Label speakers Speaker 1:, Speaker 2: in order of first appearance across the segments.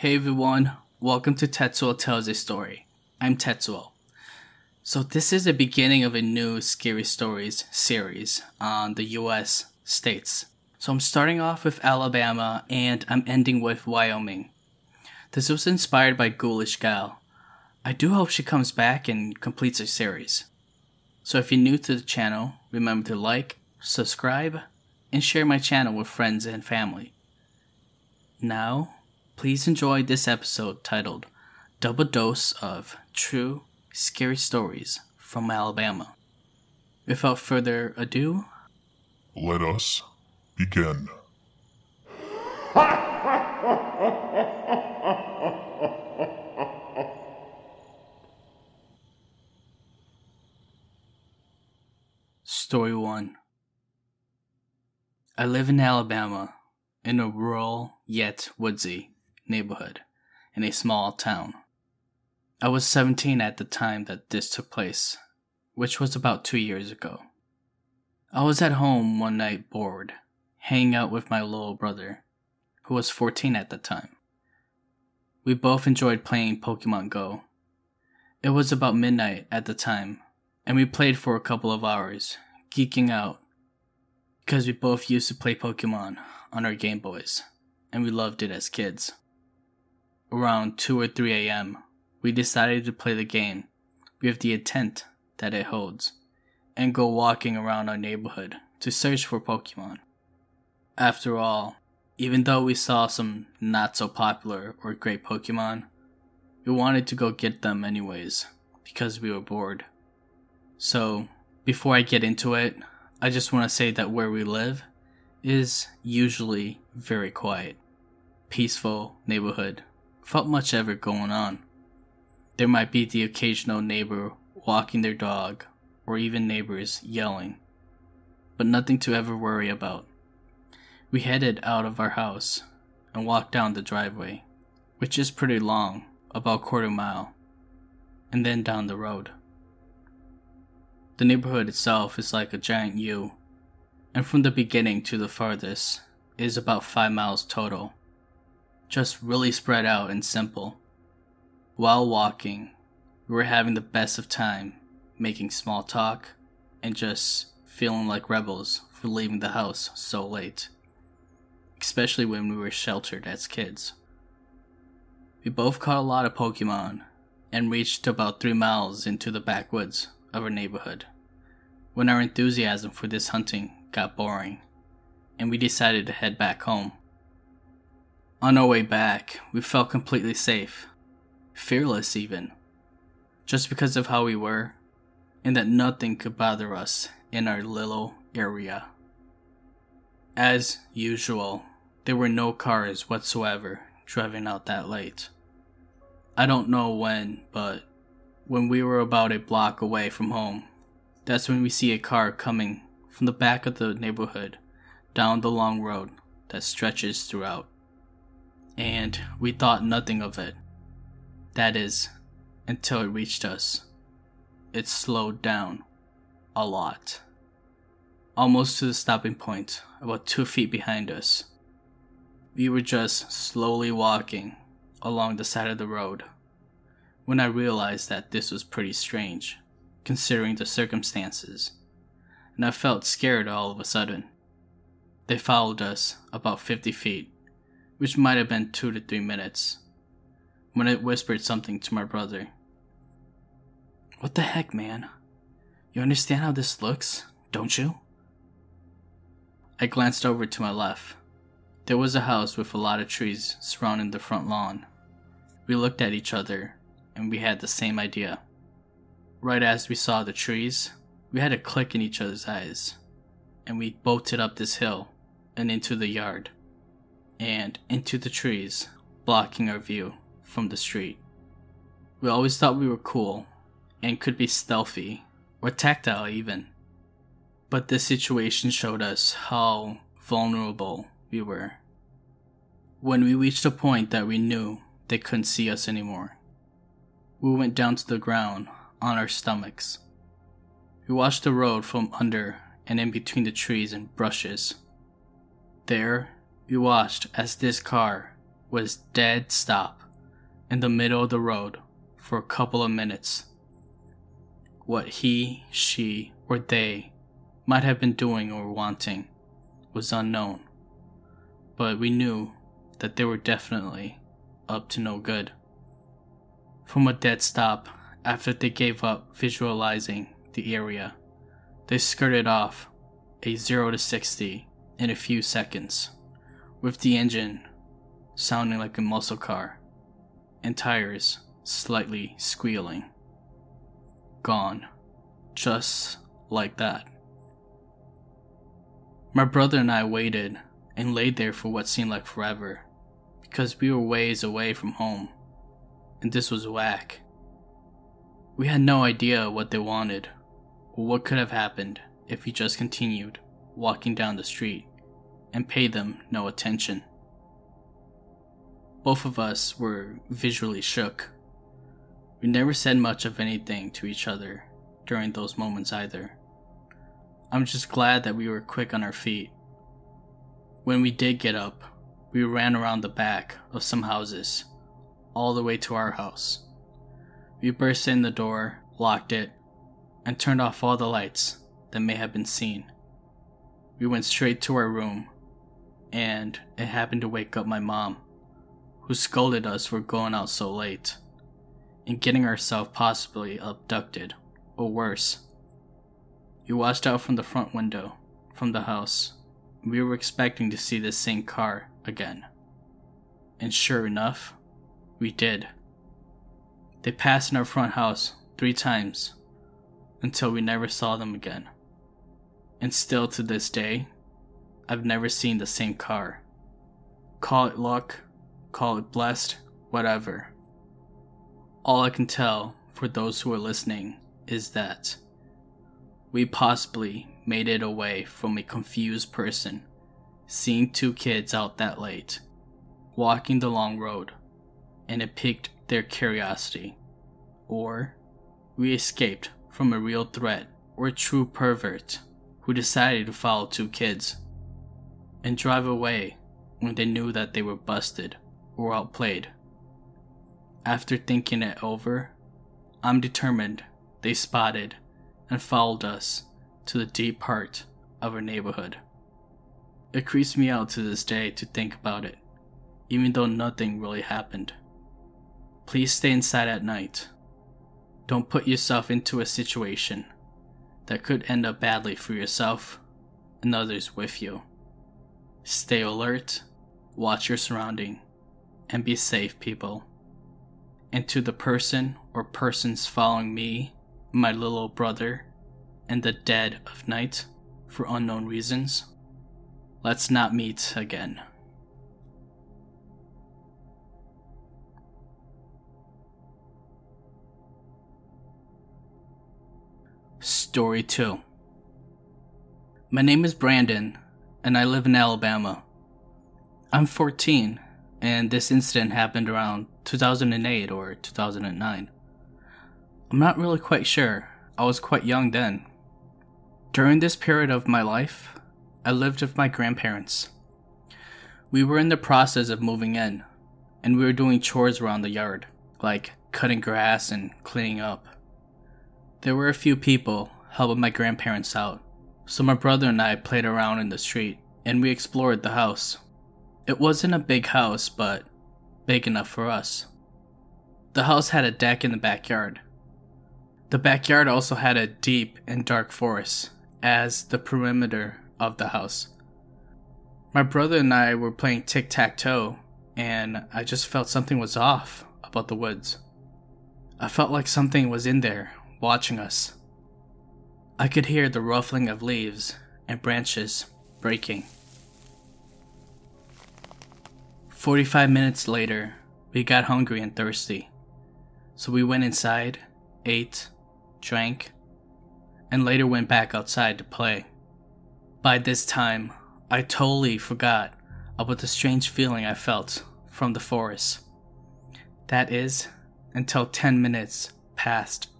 Speaker 1: Hey everyone, welcome to Tetsuo Tells a Story. I'm Tetsuo. So, this is the beginning of a new Scary Stories series on the US states. So, I'm starting off with Alabama and I'm ending with Wyoming. This was inspired by Ghoulish Gal. I do hope she comes back and completes her series. So, if you're new to the channel, remember to like, subscribe, and share my channel with friends and family. Now, please enjoy this episode titled Double Dose of True Scary Stories from Alabama. Without further ado,
Speaker 2: Let us begin.
Speaker 1: Story 1 I live in Alabama, in a rural yet woodsy neighborhood, in a small town. I was 17 at the time that this took place, which was about two years ago. I was at home one night bored, hanging out with my little brother, who was 14 at the time. We both enjoyed playing Pokemon Go. It was about midnight at the time, and we played for a couple of hours, geeking out, because we both used to play Pokemon on our Game Boys, and we loved it as kids. Around 2 or 3 a.m., we decided to play the game with the intent that it holds, and go walking around our neighborhood to search for Pokemon. After all, even though we saw some not so popular or great Pokemon, we wanted to go get them anyways, because we were bored. So, before I get into it, I just want to say that where we live is usually very quiet, peaceful neighborhood, without much ever going on. There might be the occasional neighbor walking their dog, or even neighbors yelling, but nothing to ever worry about. We headed out of our house and walked down the driveway, which is pretty long, about quarter mile, and then down the road. The neighborhood itself is like a giant U, and from the beginning to the farthest is about 5 miles total. Just really spread out and simple. While walking, we were having the best of time, making small talk, and just feeling like rebels for leaving the house so late. Especially when we were sheltered as kids. We both caught a lot of Pokemon and reached about three miles into the backwoods of our neighborhood when our enthusiasm for this hunting got boring and we decided to head back home. On our way back, we felt completely safe, fearless even, just because of how we were, and that nothing could bother us in our little area. As usual, there were no cars whatsoever driving out that late. I don't know when, but when we were about a block away from home, that's when we see a car coming from the back of the neighborhood down the long road that stretches throughout. And we thought nothing of it. That is, until it reached us. It slowed down a lot. Almost to the stopping point, about two feet behind us. We were just slowly walking along the side of the road when I realized that this was pretty strange, considering the circumstances, and I felt scared all of a sudden. They followed us about 50 feet, which might have been two to three minutes, when it whispered something to my brother. What the heck, man? You understand how this looks, don't you? I glanced over to my left. There was a house with a lot of trees surrounding the front lawn. We looked at each other and we had the same idea. Right as we saw the trees, we had a click in each other's eyes, and we bolted up this hill and into the yard, and into the trees, blocking our view from the street. We always thought we were cool and could be stealthy or tactile even. But this situation showed us how vulnerable we were. When we reached a point that we knew they couldn't see us anymore, we went down to the ground on our stomachs. We watched the road from under and in between the trees and brushes. There, we watched as this car was dead stop in the middle of the road for a couple of minutes. What he, she, or they might have been doing or wanting was unknown, but we knew that they were definitely up to no good. From a dead stop, after they gave up visualizing the area, they skirted off a 0 to 60 in a few seconds, with the engine sounding like a muscle car and tires slightly squealing. Gone. Just like that. My brother and I waited and laid there for what seemed like forever because we were ways away from home, and this was whack. We had no idea what they wanted or what could have happened if we just continued walking down the street and pay them no attention. Both of us were visually shook. We never said much of anything to each other during those moments either. I'm just glad that we were quick on our feet. When we did get up, we ran around the back of some houses, all the way to our house. We burst in the door, locked it, and turned off all the lights that may have been seen. We went straight to our room, and it happened to wake up my mom, who scolded us for going out so late and getting ourselves possibly abducted, or worse. We watched out from the front window, from the house. We were expecting to see the same car again. And sure enough, we did. They passed in our front house three times until we never saw them again. And still to this day, I've never seen the same car. Call it luck, call it blessed, whatever. All I can tell for those who are listening is that we possibly made it away from a confused person seeing two kids out that late, walking the long road, and it piqued their curiosity. Or we escaped from a real threat or a true pervert who decided to follow two kids and drive away when they knew that they were busted or outplayed. After thinking it over, I'm determined they spotted and followed us to the deep heart of our neighborhood. It creeps me out to this day to think about it, even though nothing really happened. Please stay inside at night. Don't put yourself into a situation that could end up badly for yourself and others with you. Stay alert, watch your surrounding, and be safe, people. And to the person or persons following me, my little brother, and the dead of night for unknown reasons, Let's not meet again. Story 2 My name is Brandon, and I live in Alabama. I'm 14, and this incident happened around 2008 or 2009. I'm not really quite sure, I was quite young then. During this period of my life, I lived with my grandparents. We were in the process of moving in, and we were doing chores around the yard, like cutting grass and cleaning up. There were a few people helping my grandparents out, so my brother and I played around in the street and we explored the house. It wasn't a big house, but big enough for us. The house had a deck in the backyard. The backyard also had a deep and dark forest as the perimeter of the house. My brother and I were playing tic tac toe, and I just felt something was off about the woods. I felt like something was in there, watching us. I could hear the ruffling of leaves and branches breaking. 45 minutes later, we got hungry and thirsty. So we went inside, ate, drank, and later went back outside to play. By this time, I totally forgot about the strange feeling I felt from the forest. That is, until 10 minutes passed,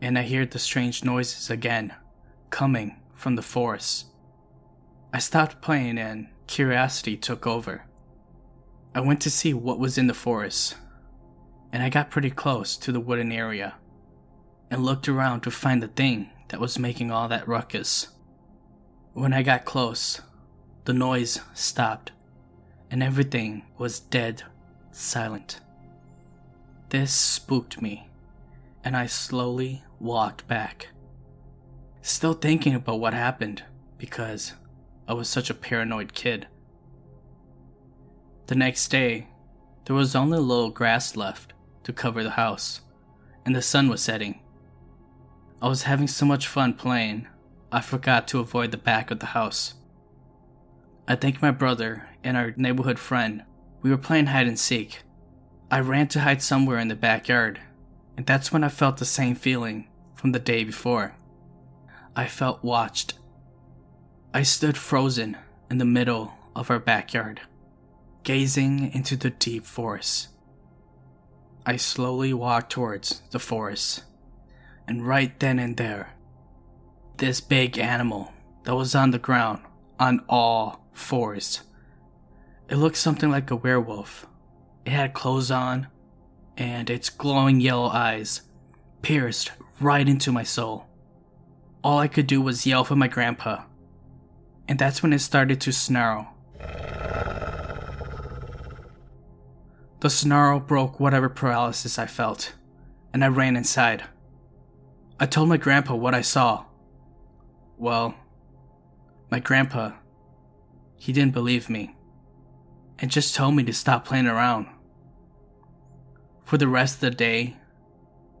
Speaker 1: and I heard the strange noises again, coming from the forest. I stopped playing and curiosity took over. I went to see what was in the forest, and I got pretty close to the wooden area and looked around to find the thing that was making all that ruckus. When I got close, the noise stopped and everything was dead silent. This spooked me, and I slowly walked back. Still thinking about what happened because I was such a paranoid kid. The next day, there was only a little grass left to cover the house, and the sun was setting. I was having so much fun playing, I forgot to avoid the back of the house. I think my brother and our neighborhood friend, we were playing hide and seek. I ran to hide somewhere in the backyard, and that's when I felt the same feeling from the day before. I felt watched. I stood frozen in the middle of our backyard, gazing into the deep forest. I slowly walked towards the forest, and right then and there, this big animal that was on the ground on all fours. It looked something like a werewolf. It had clothes on, and its glowing yellow eyes pierced right into my soul. All I could do was yell for my grandpa, and that's when it started to snarl. The snarl broke whatever paralysis I felt, and I ran inside. I told my grandpa what I saw. Well, my grandpa, he didn't believe me, and just told me to stop playing around. For the rest of the day,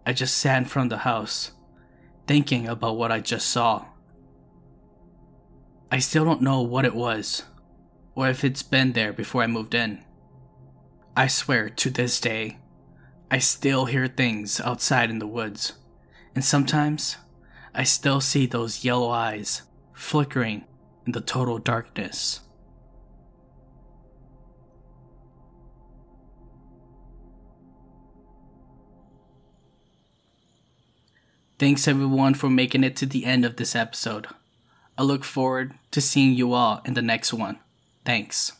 Speaker 1: I just sat in front of the house, thinking about what I just saw. I still don't know what it was, or if it's been there before I moved in. I swear to this day, I still hear things outside in the woods, and sometimes I still see those yellow eyes flickering in the total darkness. Thanks everyone for making it to the end of this episode. I look forward to seeing you all in the next one. Thanks.